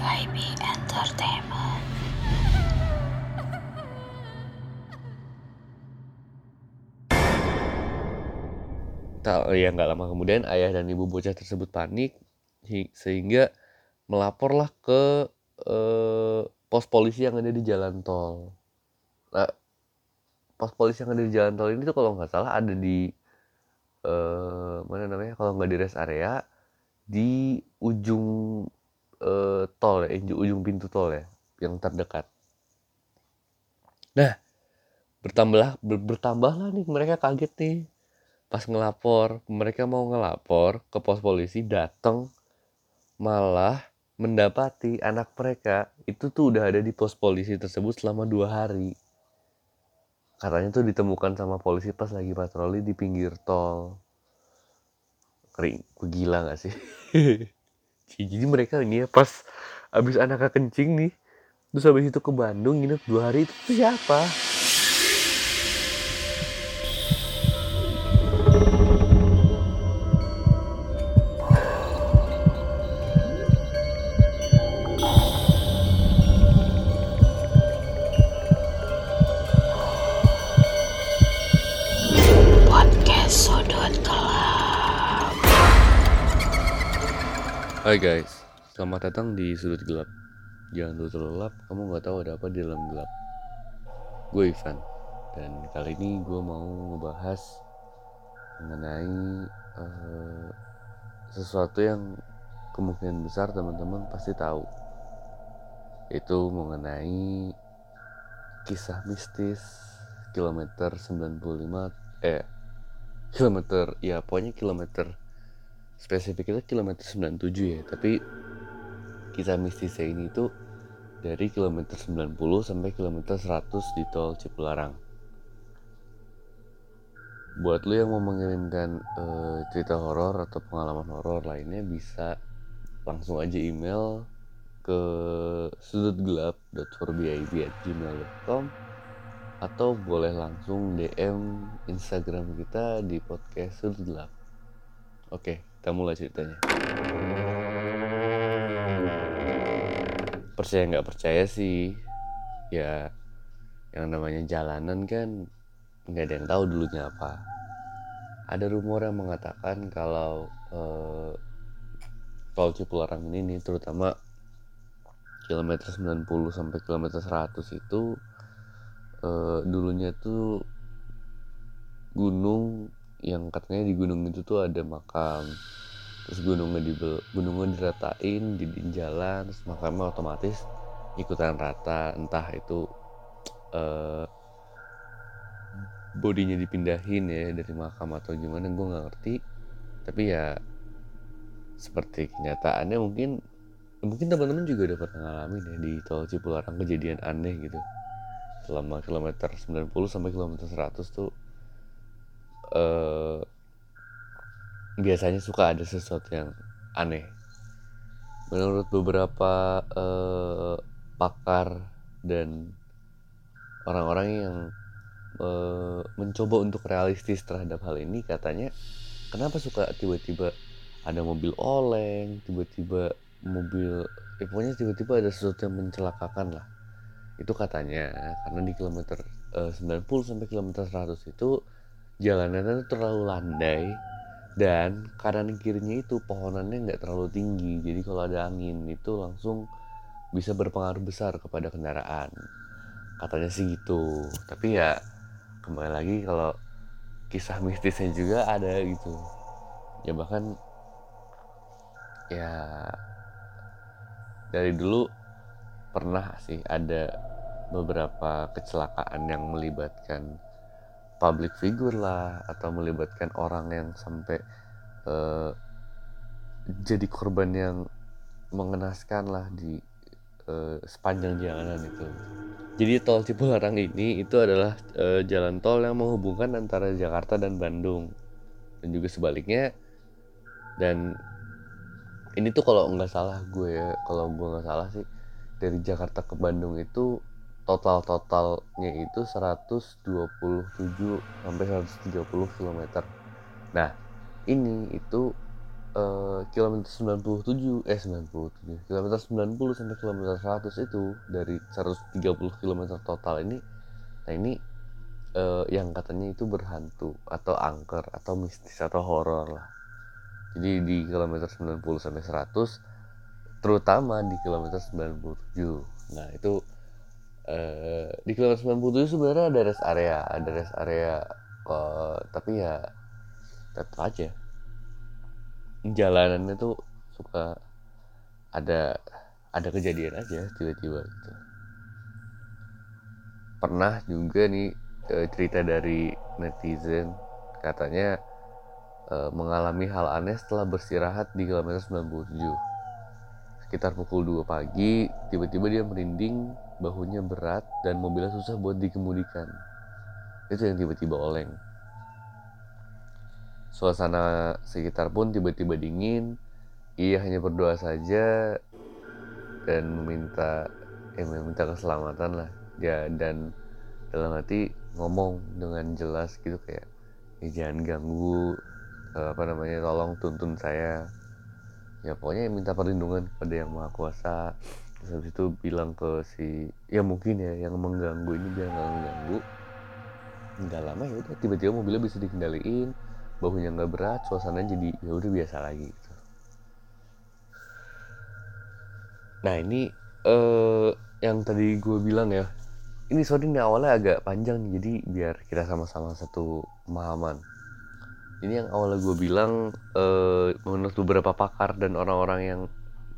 Entertainment. Tak, ya nggak lama kemudian ayah dan ibu bocah tersebut panik hi- sehingga melaporlah ke eh, pos polisi yang ada di jalan tol. Nah, pos polisi yang ada di jalan tol ini tuh kalau nggak salah ada di eh, mana namanya kalau nggak di rest area di ujung eh, tol ya, ujung, pintu tol ya yang terdekat. Nah, bertambah ber- bertambahlah nih mereka kaget nih. Pas ngelapor mereka mau ngelapor ke pos polisi datang malah mendapati anak mereka itu tuh udah ada di pos polisi tersebut selama dua hari. Katanya tuh ditemukan sama polisi pas lagi patroli di pinggir tol. Kering gila gak sih jadi mereka ini ya pas abis anaknya kencing nih terus habis itu ke Bandung nginep dua hari itu siapa Hai guys, selamat datang di Sudut Gelap. Jangan dulu terlelap, kamu nggak tahu ada apa di dalam gelap. Gue Ivan, dan kali ini gue mau ngebahas mengenai eh, sesuatu yang kemungkinan besar teman-teman pasti tahu. Itu mengenai kisah mistis kilometer 95 eh kilometer ya pokoknya kilometer spesifiknya kilometer 97 ya tapi kisah mistisnya ini tuh dari kilometer 90 sampai kilometer 100 di tol Cipularang buat lu yang mau mengirimkan eh, cerita horor atau pengalaman horor lainnya bisa langsung aja email ke sudutgelap.forbib@gmail.com atau boleh langsung DM Instagram kita di podcast Sudut Gelap. Oke, kita mulai ceritanya. Percaya nggak percaya sih, ya yang namanya jalanan kan nggak ada yang tahu dulunya apa. Ada rumor yang mengatakan kalau eh, tol Cipularang ini nih, terutama kilometer 90 sampai kilometer 100 itu eh, dulunya tuh gunung yang katanya di gunung itu tuh ada makam. Terus gunungnya di gunungnya diratain di jalan terus makamnya otomatis ikutan rata. Entah itu eh, bodinya dipindahin ya dari makam atau gimana gue nggak ngerti. Tapi ya seperti kenyataannya mungkin mungkin teman-teman juga udah pernah ngalamin ya di tol Cipularang kejadian aneh gitu. Selama kilometer 90 sampai kilometer 100 tuh eh biasanya suka ada sesuatu yang aneh. Menurut beberapa eh, pakar dan orang-orang yang eh, mencoba untuk realistis terhadap hal ini, katanya kenapa suka tiba-tiba ada mobil oleng, tiba-tiba mobil, eh, pokoknya tiba-tiba ada sesuatu yang mencelakakan lah itu katanya karena di kilometer eh, 90 sampai kilometer 100 itu jalanannya tuh terlalu landai dan kanan kirinya itu pohonannya nggak terlalu tinggi. Jadi kalau ada angin itu langsung bisa berpengaruh besar kepada kendaraan. Katanya sih gitu. Tapi ya kembali lagi kalau kisah mistisnya juga ada gitu. Ya bahkan ya dari dulu pernah sih ada beberapa kecelakaan yang melibatkan public figure lah atau melibatkan orang yang sampai eh, jadi korban yang mengenaskan lah di eh, sepanjang jalanan itu. Jadi tol Cipularang ini itu adalah eh, jalan tol yang menghubungkan antara Jakarta dan Bandung dan juga sebaliknya dan ini tuh kalau nggak salah gue ya kalau gue nggak salah sih dari Jakarta ke Bandung itu total totalnya itu 127 sampai 130 km. Nah, ini itu uh, kilometer 97 eh 97 kilometer 90 sampai kilometer 100 itu dari 130 km total ini nah ini uh, yang katanya itu berhantu atau angker atau mistis atau horor lah jadi di kilometer 90 sampai 100 terutama di kilometer 97 nah itu uh, di kilometer 97 sebenarnya ada rest area ada rest area uh, tapi ya tetap aja. Jalanannya tuh suka ada ada kejadian aja tiba-tiba gitu. Pernah juga nih e, cerita dari netizen katanya e, mengalami hal aneh setelah bersirahat di kilometer 97 sekitar pukul 2 pagi tiba-tiba dia merinding bahunya berat dan mobilnya susah buat dikemudikan itu yang tiba-tiba oleng Suasana sekitar pun tiba-tiba dingin. Ia hanya berdoa saja dan meminta eh meminta keselamatan lah. Ya dan dalam hati ngomong dengan jelas gitu kayak eh, jangan ganggu eh, apa namanya tolong tuntun saya ya pokoknya minta perlindungan kepada yang maha kuasa terus habis itu bilang ke si ya mungkin ya yang mengganggu ini biar nggak mengganggu nggak lama ya udah tiba-tiba mobilnya bisa dikendaliin bahunya nggak berat suasana jadi ya udah biasa lagi gitu. nah ini uh, yang tadi gue bilang ya ini sorry ini awalnya agak panjang nih jadi biar kita sama-sama satu pemahaman ini yang awalnya gue bilang uh, menurut beberapa pakar dan orang-orang yang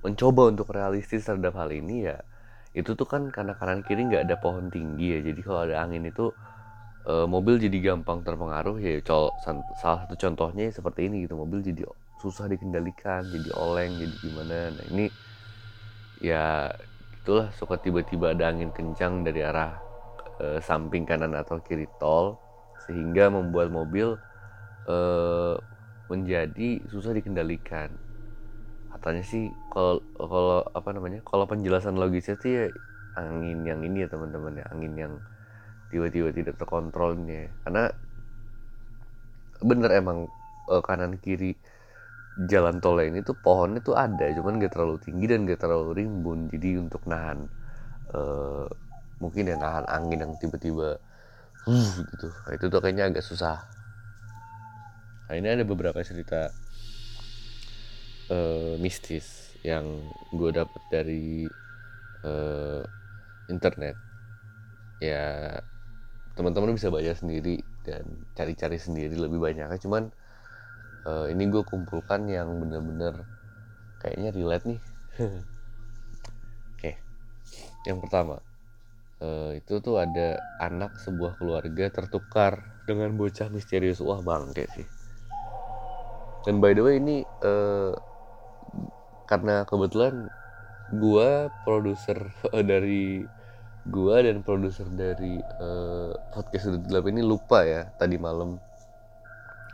mencoba untuk realistis terhadap hal ini ya itu tuh kan karena kanan kiri nggak ada pohon tinggi ya. Jadi kalau ada angin itu uh, mobil jadi gampang terpengaruh ya. Col salah satu contohnya seperti ini gitu mobil jadi susah dikendalikan jadi oleng jadi gimana. Nah ini ya itulah suka tiba-tiba ada angin kencang dari arah uh, samping kanan atau kiri tol sehingga membuat mobil uh, menjadi susah dikendalikan katanya sih kalau kalau apa namanya kalau penjelasan logisnya sih ya angin yang ini ya teman-teman ya angin yang tiba-tiba tidak terkontrolnya karena bener emang uh, kanan kiri jalan tol ini tuh pohonnya tuh ada cuman gak terlalu tinggi dan gak terlalu rimbun. Jadi untuk nahan uh, mungkin ya nahan angin yang tiba-tiba uh, gitu. Nah, itu tuh kayaknya agak susah. Nah ini ada beberapa cerita uh, mistis yang gue dapet dari uh, internet. Ya teman-teman bisa baca sendiri dan cari-cari sendiri lebih banyak cuman uh, ini gue kumpulkan yang bener-bener kayaknya relate nih. Oke okay. yang pertama. Uh, itu tuh ada anak sebuah keluarga tertukar dengan bocah misterius. Wah bangke sih. Dan by the way ini uh, karena kebetulan gue produser dari gua dan produser dari uh, podcast sudut gelap ini lupa ya tadi malam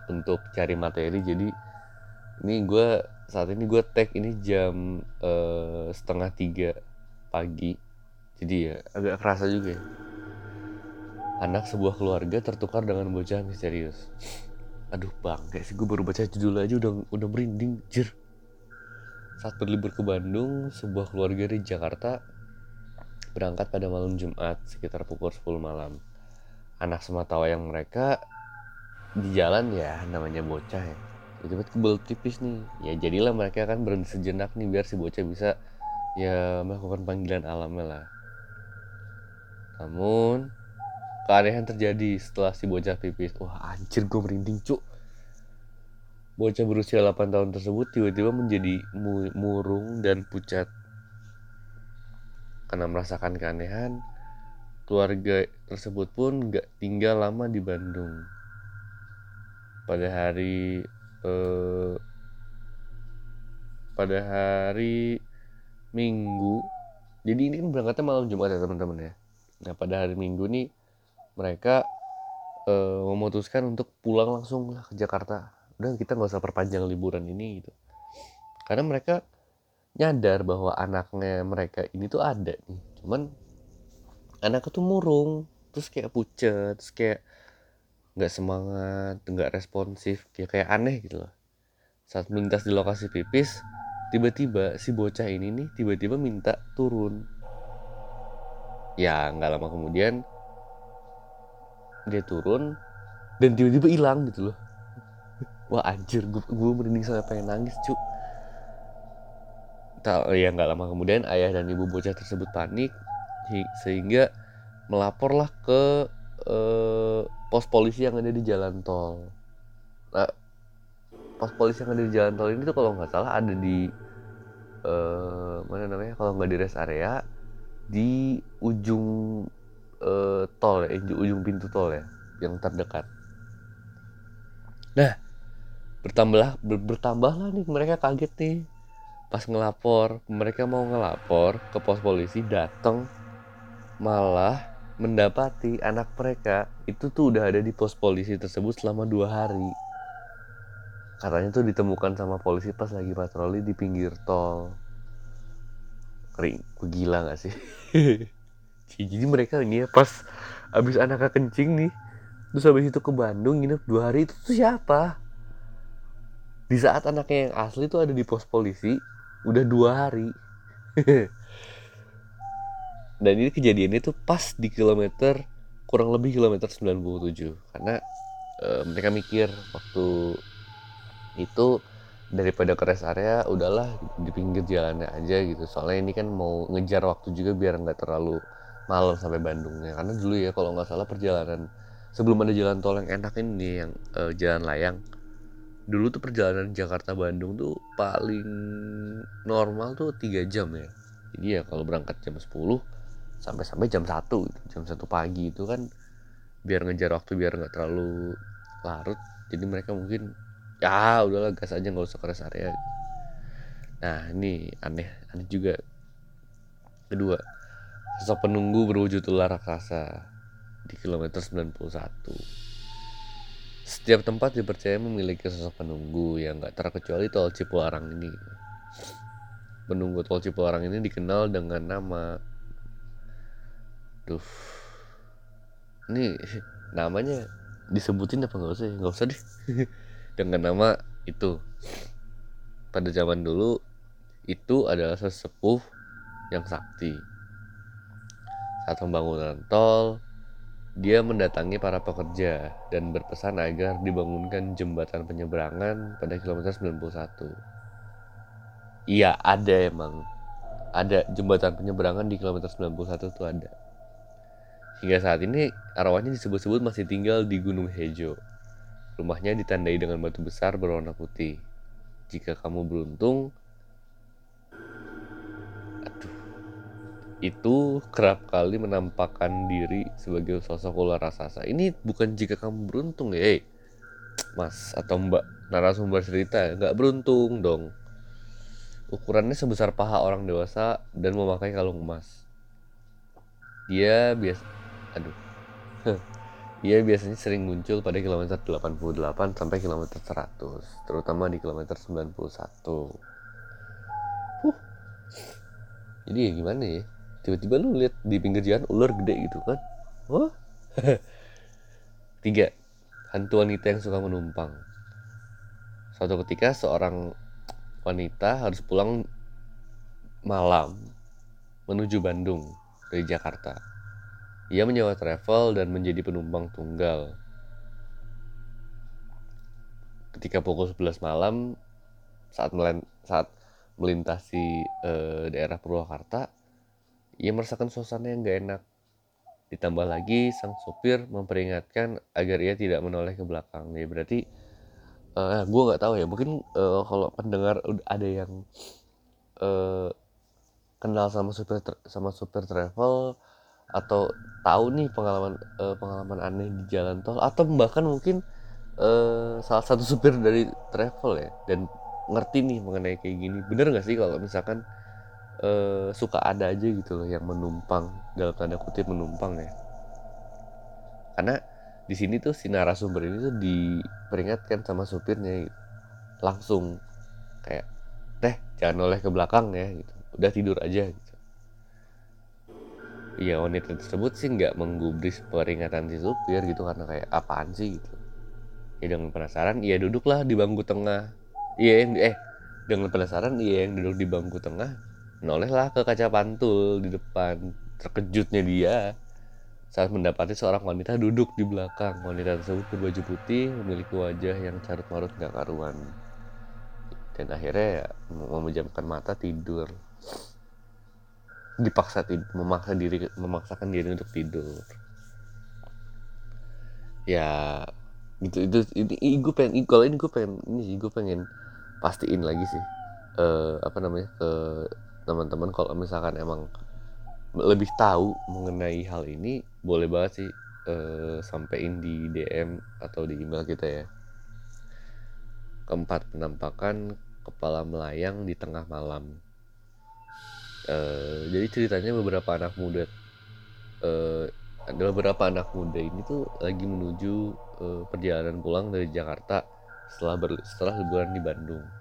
untuk cari materi. Jadi ini gue saat ini gue tag ini jam uh, setengah tiga pagi. Jadi ya agak kerasa juga ya. Anak sebuah keluarga tertukar dengan bocah misterius. Aduh bang kayak sih gue baru baca judul aja udah udah merinding jir saat berlibur ke Bandung sebuah keluarga di Jakarta berangkat pada malam Jumat sekitar pukul 10 malam. Anak sematawayang mereka di jalan ya namanya bocah ya. Tiba-tiba kebel tipis nih. Ya jadilah mereka akan berhenti sejenak nih biar si bocah bisa ya melakukan panggilan alamnya lah. Namun keanehan terjadi setelah si bocah pipis. Wah anjir gue merinding cuk. Bocah berusia 8 tahun tersebut tiba-tiba menjadi murung dan pucat karena merasakan keanehan, keluarga tersebut pun gak tinggal lama di Bandung. Pada hari eh, pada hari Minggu, jadi ini kan berangkatnya malam Jumat ya teman-teman ya. Nah pada hari Minggu nih mereka eh, memutuskan untuk pulang langsung ke Jakarta. Udah kita nggak usah perpanjang liburan ini gitu. Karena mereka nyadar bahwa anaknya mereka ini tuh ada nih. Cuman anaknya tuh murung terus kayak pucet terus kayak nggak semangat nggak responsif kayak kayak aneh gitu loh. Saat melintas di lokasi pipis tiba-tiba si bocah ini nih tiba-tiba minta turun. Ya nggak lama kemudian dia turun dan tiba-tiba hilang gitu loh wah anjir gue, gue merinding sampai pengen nangis cuk tak ya nggak lama kemudian ayah dan ibu bocah tersebut panik sehingga melaporlah ke eh, pos polisi yang ada di jalan tol. Nah pos polisi yang ada di jalan tol ini tuh kalau nggak salah ada di eh, mana namanya kalau nggak di rest area di ujung eh, tol ya ujung pintu tol ya yang terdekat. Nah bertambah ber, bertambahlah nih mereka kaget nih. Pas ngelapor mereka mau ngelapor ke pos polisi datang malah mendapati anak mereka itu tuh udah ada di pos polisi tersebut selama dua hari. Katanya tuh ditemukan sama polisi pas lagi patroli di pinggir tol. Kering gila gak sih? Jadi mereka ini ya pas abis anaknya kencing nih terus habis itu ke Bandung nginep dua hari itu tuh siapa di saat anaknya yang asli tuh ada di pos polisi udah dua hari. Dan ini kejadiannya tuh pas di kilometer kurang lebih kilometer 97 karena e, mereka mikir waktu itu daripada ke rest area udahlah di pinggir jalannya aja gitu. Soalnya ini kan mau ngejar waktu juga biar nggak terlalu malam sampai Bandungnya. Karena dulu ya kalau nggak salah perjalanan sebelum ada jalan tol yang enak ini yang uh, jalan layang dulu tuh perjalanan Jakarta Bandung tuh paling normal tuh tiga jam ya. Jadi ya kalau berangkat jam 10 sampai-sampai jam 1 gitu. jam 1 pagi itu kan biar ngejar waktu biar nggak terlalu larut. Jadi mereka mungkin ya udahlah gas aja nggak usah ke rest area. Nah ini aneh aneh juga. Kedua sosok penunggu berwujud ular raksasa di kilometer 91 setiap tempat dipercaya memiliki sosok penunggu yang gak terkecuali tol Cipularang ini penunggu tol Cipularang ini dikenal dengan nama. Duh. Ini namanya disebutin apa nggak usah ya? nggak usah deh. Dengan nama itu. Pada zaman dulu itu adalah sesepuh yang sakti. Saat pembangunan tol dia mendatangi para pekerja dan berpesan agar dibangunkan jembatan penyeberangan pada kilometer 91 iya ada emang. Ada jembatan penyeberangan di kilometer 91 itu ada. Hingga saat ini arwahnya disebut-sebut masih tinggal di Gunung Hejo. Rumahnya ditandai dengan batu besar berwarna putih. Jika kamu beruntung, itu kerap kali menampakkan diri sebagai sosok ular raksasa. Ini bukan jika kamu beruntung ya, hey, mas atau mbak narasumber cerita, nggak beruntung dong. Ukurannya sebesar paha orang dewasa dan memakai kalung emas. Dia biasa, aduh, Ia biasanya sering muncul pada kilometer 88 sampai kilometer 100, terutama di kilometer 91. Huh. Jadi ya gimana ya? Tiba-tiba lu lihat di pinggir jalan ular gede gitu kan? Wah. Tiga, hantu wanita yang suka menumpang. Suatu ketika seorang wanita harus pulang malam menuju Bandung dari Jakarta ia menyewa travel dan menjadi penumpang tunggal. Ketika pukul 11 malam saat melintasi uh, daerah Purwakarta, ia merasakan suasana yang gak enak. Ditambah lagi sang sopir memperingatkan agar ia tidak menoleh ke belakang. Ya berarti uh, eh, gue nggak tahu ya. Mungkin uh, kalau pendengar ada yang uh, kenal sama supir sama supir travel atau tahu nih pengalaman uh, pengalaman aneh di jalan tol atau bahkan mungkin uh, salah satu supir dari travel ya dan ngerti nih mengenai kayak gini bener nggak sih kalau misalkan uh, suka ada aja gitu loh yang menumpang dalam tanda kutip menumpang ya. Karena di sini tuh si narasumber ini tuh diperingatkan sama supirnya gitu. langsung kayak teh jangan oleh ke belakang ya gitu. Udah tidur aja gitu. Iya wanita tersebut sih nggak menggubris peringatan si supir gitu karena kayak apaan sih? gitu. Ya dengan penasaran, ia duduklah di bangku tengah. Iya yang eh dengan penasaran iya yang duduk di bangku tengah nolehlah ke kaca pantul di depan terkejutnya dia saat mendapati seorang wanita duduk di belakang. Wanita tersebut berbaju putih, memiliki wajah yang carut marut gak karuan. Dan akhirnya ya, memejamkan mata tidur. Dipaksa tidur, memaksa diri, memaksakan diri untuk tidur. Ya, gitu itu ini, gue pengen kalau ini gue pengen ini sih gue pengen pastiin lagi sih uh, apa namanya ke teman-teman kalau misalkan emang lebih tahu mengenai hal ini boleh banget sih uh, sampein di DM atau di email kita ya. Keempat penampakan kepala melayang di tengah malam. Uh, jadi ceritanya beberapa anak muda uh, ada beberapa anak muda ini tuh lagi menuju uh, perjalanan pulang dari Jakarta setelah ber, setelah liburan di Bandung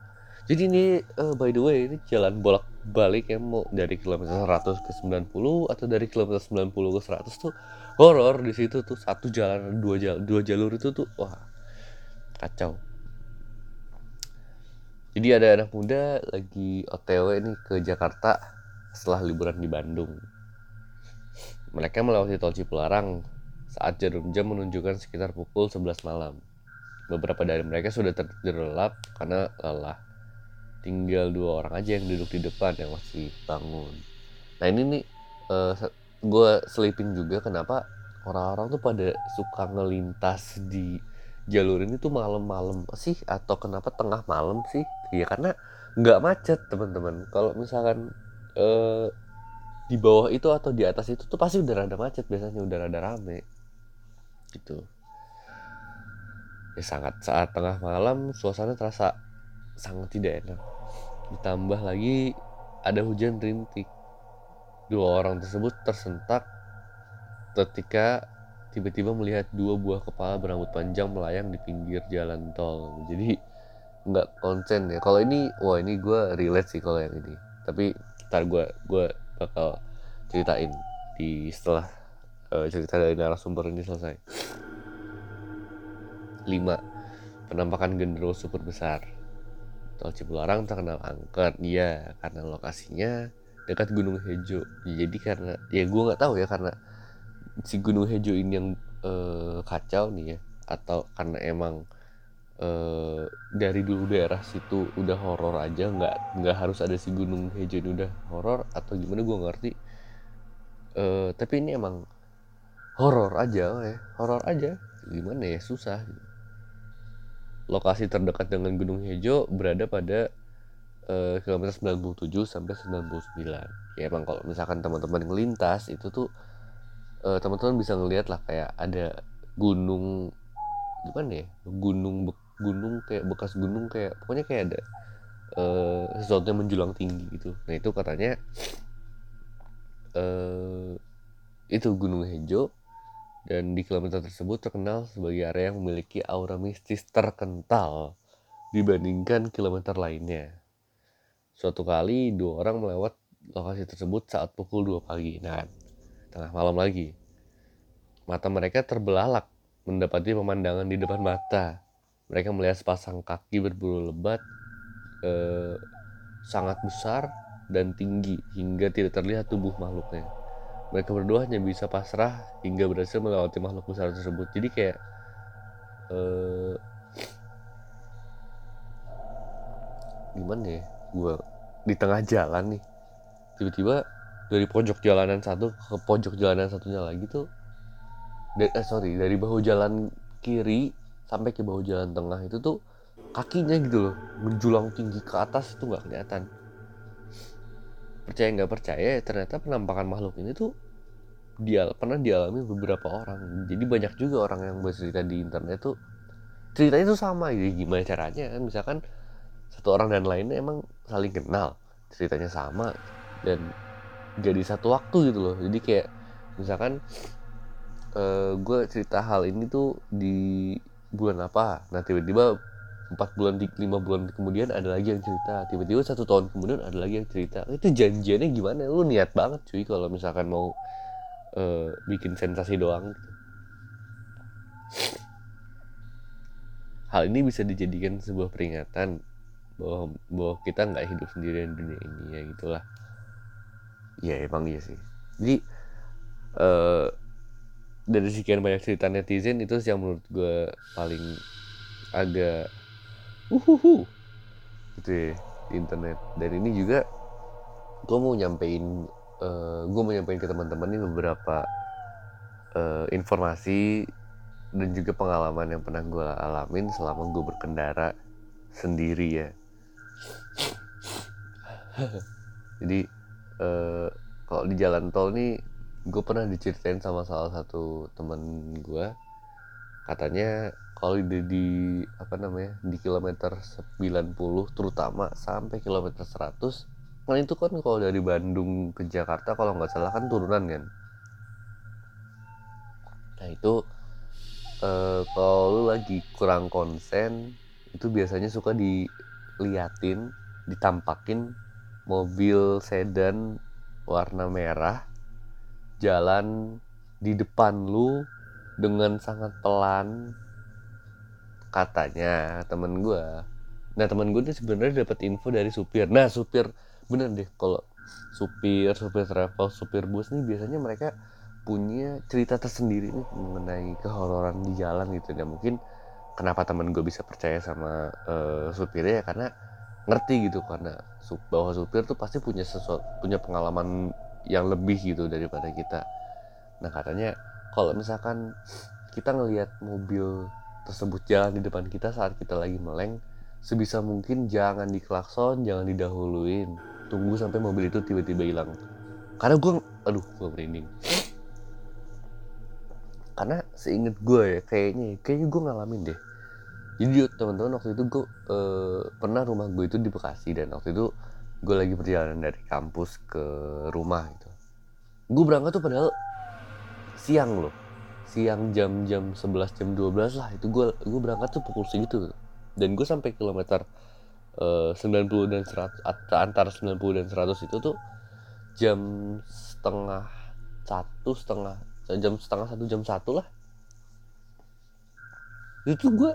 jadi ini uh, by the way ini jalan bolak balik ya mau dari kilometer 100 ke 90 atau dari kilometer 90 ke 100 tuh horor di situ tuh. Satu jalan dua jalur dua jalur itu tuh wah kacau. Jadi ada anak muda lagi OTW nih ke Jakarta setelah liburan di Bandung. Mereka melewati tol Cipularang saat jarum jam menunjukkan sekitar pukul 11 malam. Beberapa dari mereka sudah terlelap karena lelah tinggal dua orang aja yang duduk di depan yang masih bangun. Nah ini nih uh, eh, gue selipin juga kenapa orang-orang tuh pada suka ngelintas di jalur ini tuh malam-malam sih atau kenapa tengah malam sih? Ya karena nggak macet teman-teman. Kalau misalkan uh, di bawah itu atau di atas itu tuh pasti udah rada macet biasanya udah rada rame. Gitu. Ya sangat saat tengah malam suasana terasa sangat tidak enak Ditambah lagi ada hujan rintik. Dua orang tersebut tersentak ketika tiba-tiba melihat dua buah kepala berambut panjang melayang di pinggir jalan tol. Jadi nggak konsen ya. Kalau ini, wah ini gue relate sih kalau yang ini. Tapi ntar gue gue bakal ceritain di setelah uh, cerita dari narasumber ini selesai. 5. Penampakan genderuwo super besar. Tol Cipularang terkenal angker, iya karena lokasinya dekat Gunung Hejo. Jadi karena ya gue nggak tahu ya karena si Gunung Hejo ini yang uh, kacau nih ya, atau karena emang uh, dari dulu daerah situ udah horor aja, nggak nggak harus ada si Gunung Hejo ini udah horor atau gimana gue ngerti. Uh, tapi ini emang horor aja ya, horor aja. Gimana ya susah. Gitu lokasi terdekat dengan Gunung Hejo berada pada uh, kilometer 97 sampai 99. Ya emang kalau misalkan teman-teman ngelintas itu tuh uh, teman-teman bisa ngelihat lah kayak ada gunung gimana ya? Gunung gunung kayak bekas gunung kayak pokoknya kayak ada uh, sesuatu yang menjulang tinggi gitu. Nah, itu katanya uh, itu Gunung Hejo dan di kilometer tersebut terkenal sebagai area yang memiliki aura mistis terkental dibandingkan kilometer lainnya. Suatu kali dua orang melewat lokasi tersebut saat pukul 2 pagi. Nah, tengah malam lagi. Mata mereka terbelalak mendapati pemandangan di depan mata. Mereka melihat sepasang kaki berbulu lebat eh, sangat besar dan tinggi hingga tidak terlihat tubuh makhluknya mereka berdua hanya bisa pasrah hingga berhasil melewati makhluk besar tersebut. Jadi kayak uh, gimana ya? Gue di tengah jalan nih. Tiba-tiba dari pojok jalanan satu ke pojok jalanan satunya lagi tuh dari, eh, sorry dari bahu jalan kiri sampai ke bahu jalan tengah itu tuh kakinya gitu loh menjulang tinggi ke atas itu nggak kelihatan percaya nggak percaya ternyata penampakan makhluk ini tuh dia pernah dialami beberapa orang. Jadi banyak juga orang yang bercerita di internet tuh ceritanya tuh sama jadi gimana caranya kan? Misalkan satu orang dan lainnya emang saling kenal ceritanya sama dan gak di satu waktu gitu loh. Jadi kayak misalkan uh, eh, gue cerita hal ini tuh di bulan apa? Nah tiba-tiba empat bulan lima bulan kemudian ada lagi yang cerita. Tiba-tiba satu tahun kemudian ada lagi yang cerita. Itu janjiannya gimana? Lu niat banget cuy kalau misalkan mau uh, bikin sensasi doang gitu. hal ini bisa dijadikan sebuah peringatan bahwa bahwa kita nggak hidup sendirian di dunia ini ya gitulah. Ya emang iya sih. Jadi eh dari sekian banyak cerita netizen itu yang menurut gue paling agak uhuhu. Gitu ya di internet. Dan ini juga gue mau nyampein uh, gue mau nyampein ke teman-teman ini beberapa uh, informasi dan juga pengalaman yang pernah gue alamin selama gue berkendara sendiri ya. Jadi uh, kalau di jalan tol nih gue pernah diceritain sama salah satu teman gue katanya kalau di, di apa namanya di kilometer 90 terutama sampai kilometer 100 kan itu kan kalau dari Bandung ke Jakarta kalau nggak salah kan turunan kan? Nah itu eh, kalau lu lagi kurang konsen itu biasanya suka diliatin ditampakin mobil sedan warna merah jalan di depan lu dengan sangat pelan katanya temen gue nah temen gue tuh sebenarnya dapat info dari supir. Nah supir bener deh kalau supir supir travel supir bus nih biasanya mereka punya cerita tersendiri nih mengenai kehororan di jalan gitu. Ya mungkin kenapa temen gue bisa percaya sama uh, supirnya ya? Karena ngerti gitu karena bahwa supir tuh pasti punya sesuatu punya pengalaman yang lebih gitu daripada kita. Nah katanya kalau misalkan kita ngelihat mobil tersebut jalan di depan kita saat kita lagi meleng sebisa mungkin jangan diklakson jangan didahuluin. Tunggu sampai mobil itu tiba-tiba hilang. Karena gue aduh gue merinding. Karena seinget gue ya kayaknya kayaknya gue ngalamin deh. Jadi teman-teman waktu itu gue uh, pernah rumah gue itu di Bekasi dan waktu itu gue lagi perjalanan dari kampus ke rumah gitu. Gue berangkat tuh padahal siang loh siang jam-jam 11 jam 12 lah. Itu gue gue berangkat tuh pukul segitu. Dan gue sampai kilometer uh, 90 dan 100 antara 90 dan 100 itu tuh jam setengah satu setengah jam setengah satu jam satu lah. Itu gue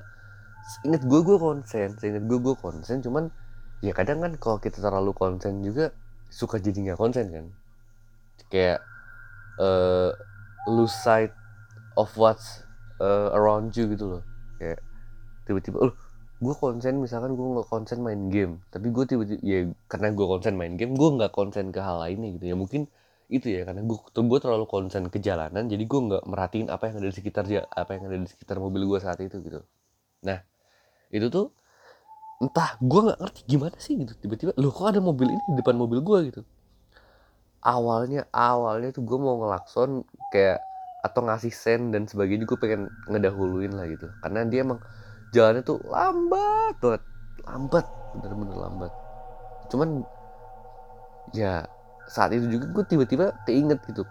inget gue gue konsen inget gue gue konsen. Cuman ya kadang kan kalau kita terlalu konsen juga suka jadi nggak konsen kan. Kayak uh, lose sight of what's uh, around you gitu loh. Kayak tiba-tiba oh gue konsen misalkan gue nggak konsen main game. Tapi gue tiba-tiba ya karena gue konsen main game gue nggak konsen ke hal lainnya gitu. Ya mungkin itu ya karena gue gue terlalu konsen ke jalanan jadi gue nggak merhatiin apa yang ada di sekitar apa yang ada di sekitar mobil gue saat itu gitu. Nah itu tuh entah gue nggak ngerti gimana sih gitu. Tiba-tiba loh kok ada mobil ini di depan mobil gue gitu. Awalnya awalnya tuh gue mau ngelakson kayak atau ngasih sen dan sebagainya gue pengen ngedahuluin lah gitu. Karena dia emang jalannya tuh lambat banget. Lambat bener-bener lambat. Cuman ya saat itu juga gue tiba-tiba keinget gitu.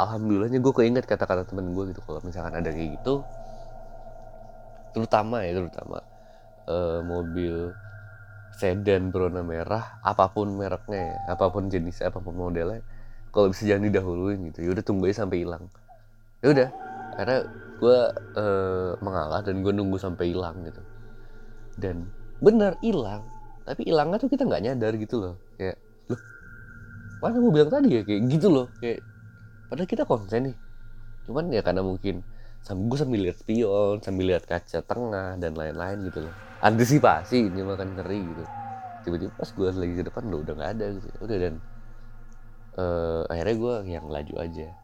Alhamdulillahnya gue keinget kata-kata temen gue gitu. Kalau misalkan ada kayak gitu terutama ya terutama uh, mobil sedan berwarna merah apa pun mereknya ya, apa pun jenisnya apa pun modelnya kalau bisa jangan didahuluin gitu. Ya udah tunggu aja sampai hilang ya udah karena gue uh, mengalah dan gue nunggu sampai hilang gitu. Dan benar hilang. Tapi hilangnya tuh kita nggak nyadar gitu loh. Kayak loh mana gue bilang tadi ya? Kayak gitu loh. Kayak padahal kita konsen nih. Cuman ya karena mungkin sambil gue sambil lihat spion sambil lihat kaca tengah dan lain-lain gitu loh. Antisipasi ini makan ngeri gitu. Tiba-tiba pas gue lagi ke depan lo udah nggak ada gitu. Udah dan uh, akhirnya gue yang laju aja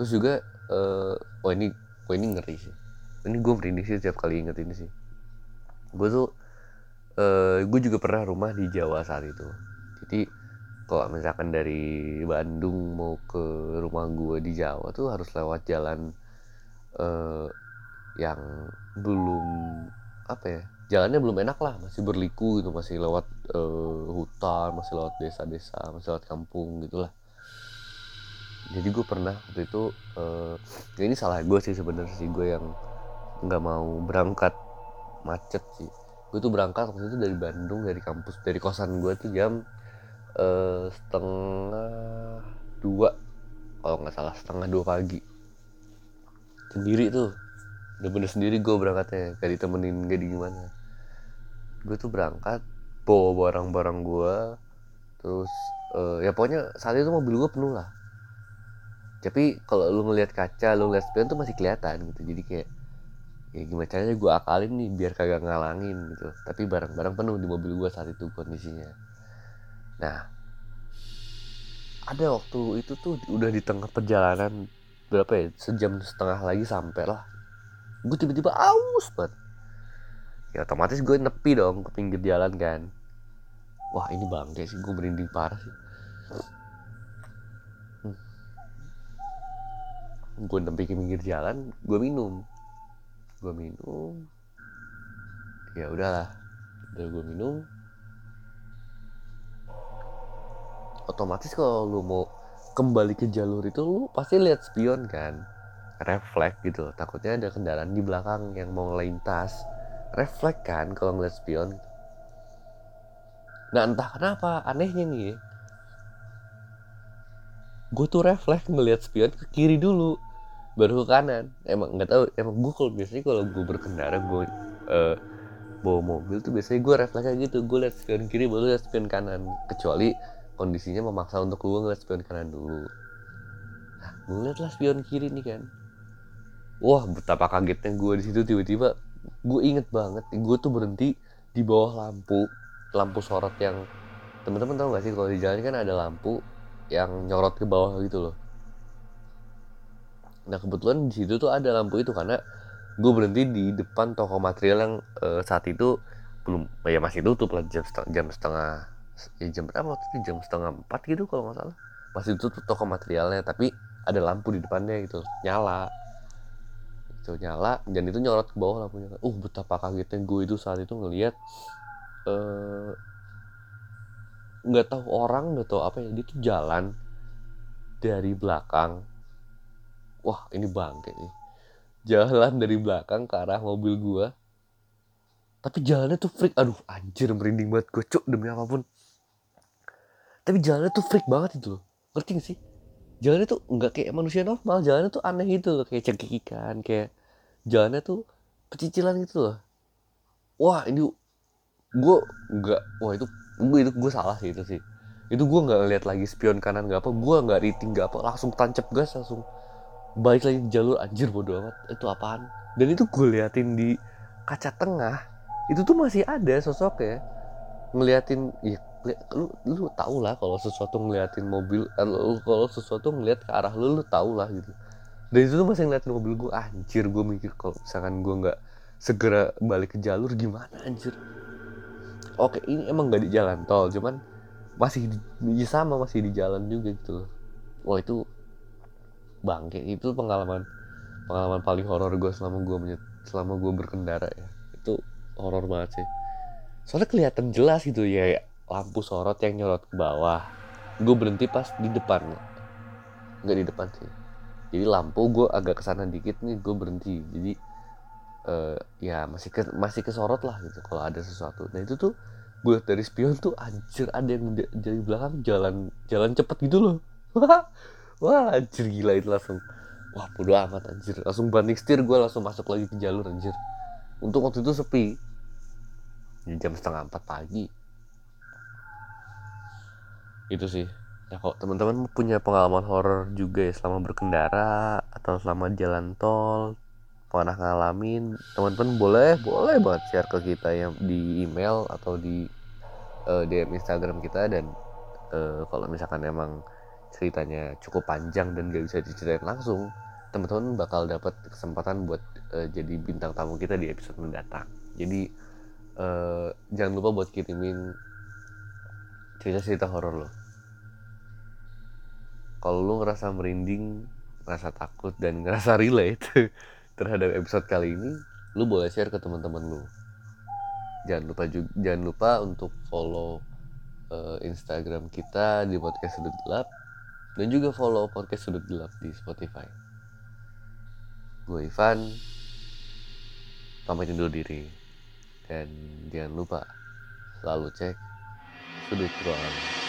terus juga uh, oh ini oh ini ngeri sih. Ini gue merinding sih setiap kali inget ini sih. Gue tuh uh, gue juga pernah rumah di Jawa saat itu. Jadi kalau misalkan dari Bandung mau ke rumah gue di Jawa tuh harus lewat jalan uh, yang belum apa ya jalannya belum enak lah. Masih berliku gitu masih lewat uh, hutan masih lewat desa-desa masih lewat kampung gitulah jadi gue pernah waktu itu uh, ya ini salah gue sih sebenarnya sih gue yang nggak mau berangkat macet sih. Gue tuh berangkat waktu itu dari Bandung dari kampus dari kosan gue tuh jam uh, setengah dua kalau nggak salah setengah dua pagi. Sendiri tuh bener-bener sendiri gue berangkatnya gak ditemenin gak di gimana. Gue tuh berangkat bawa barang-barang gue terus uh, ya pokoknya saat itu mobil gue penuh lah tapi kalau lu ngelihat kaca lu ngeliat spion tuh masih kelihatan gitu. Jadi kayak ya gimana caranya gue akalin nih biar kagak ngalangin gitu. Tapi barang-barang penuh di mobil gue saat itu kondisinya. Nah ada waktu itu tuh udah di tengah perjalanan berapa ya? Sejam setengah lagi sampai lah. Gue tiba-tiba aus banget. Ya otomatis gue nepi dong ke pinggir jalan kan. Wah ini bangke sih. Gue merinding parah sih gue nempi ke pinggir jalan gue minum. Gue minum. Ya udahlah udah gue minum. Otomatis kalau lu mau kembali ke jalur itu lu pasti lihat spion kan. Refleks gitu takutnya ada kendaraan di belakang yang mau melintas refleks kan kalau ngeliat spion. Nah entah kenapa anehnya nih. Gue tuh refleks ngeliat spion ke kiri dulu baru kanan. Emang nggak tahu emang gue kalau biasanya kalau gue berkendara gue uh, bawa mobil tuh biasanya gue refleksnya gitu. Gue lihat spion kiri baru lihat spion kanan. Kecuali kondisinya memaksa untuk gue ngeliat spion kanan dulu. Nah gue liat lah spion kiri nih kan. Wah betapa kagetnya gue di situ. Tiba-tiba gue inget banget gue tuh berhenti di bawah lampu. Lampu sorot yang teman-teman tahu gak sih kalau di jalan kan ada lampu yang nyorot ke bawah gitu loh Nah kebetulan di situ tuh ada lampu itu karena gue berhenti di depan toko material yang uh, saat itu belum ya masih tutup lah jam setengah, jam setengah ya jam berapa waktu itu? Jam setengah empat gitu kalau nggak salah. Masih tutup toko materialnya tapi ada lampu di depannya gitu nyala. Itu nyala dan itu nyorot ke bawah lampunya. Uh betapa kagetnya gue itu saat itu ngelihat eh, nggak uh, tahu orang nggak tahu apa ya dia tuh jalan dari belakang wah ini bangke nih. Jalan dari belakang ke arah mobil gua. Tapi jalannya tuh freak. Aduh anjir merinding banget. Gue cuk demi apa pun. Tapi jalannya tuh freak banget itu loh. Ngerti gak sih? Jalannya tuh nggak kayak manusia normal. Jalannya tuh aneh gitu loh. Kayak cekikikan kayak jalannya tuh pecicilan gitu loh. Wah ini gue nggak wah itu gue itu gue salah sih itu sih. Itu gue nggak lihat lagi spion kanan nggak apa gue nggak rating nggak apa. Langsung tancap gas langsung balik lagi jalur anjir bodo amat. Itu apaan? Dan itu gue liatin di kaca tengah itu tuh masih ada sosok ya ngeliatin ya lu lu tau lah kalau sesuatu ngeliatin mobil eh, kalau sesuatu ngeliat ke arah lu lu tau lah gitu. Dan itu tuh masih ngeliatin mobil gue anjir gue mikir kalau misalkan gue nggak segera balik ke jalur gimana anjir? Oke ini emang nggak di jalan tol cuman masih di, sama masih di jalan juga gitu wah itu bangke itu pengalaman pengalaman paling horor gue selama gue selama gue berkendara ya. Itu horor banget sih. Soalnya kelihatan jelas gitu ya lampu sorot yang nyorot ke bawah. Gue berhenti pas di depan. Nggak di depan sih. Jadi lampu gue agak ke sana dikit nih gue berhenti. Jadi uh, ya masih ke, masih kesorot lah gitu kalau ada sesuatu. Nah itu tuh gue dari spion tuh anjir ada yang dari belakang jalan jalan cepet gitu loh wah anjir gila itu langsung. Wah bodo amat anjir. Langsung banding setir gue langsung masuk lagi ke jalur anjir. Untuk waktu itu sepi. Di jam setengah empat pagi. Itu sih. Ya kok teman-teman punya pengalaman horor juga ya selama berkendara atau selama jalan tol pernah ngalamin teman-teman boleh boleh banget share ke kita yang di email atau di uh, DM Instagram kita dan uh, kalau misalkan emang ceritanya cukup panjang dan gak bisa diceritain langsung teman-teman bakal dapat kesempatan buat uh, jadi bintang tamu kita di episode mendatang. Jadi uh, jangan lupa buat kirimin cerita-cerita horor lo. Kalau lo ngerasa merinding ngerasa takut dan ngerasa relate terhadap episode kali ini lo boleh share ke teman-teman lo. Jangan lupa juga jangan lupa untuk follow uh, Instagram kita di podcast sudut gelap dan juga follow podcast Sudut Gelap di Spotify. Gue Ivan, pamit undur diri. Dan jangan lupa selalu cek sudut ruangan.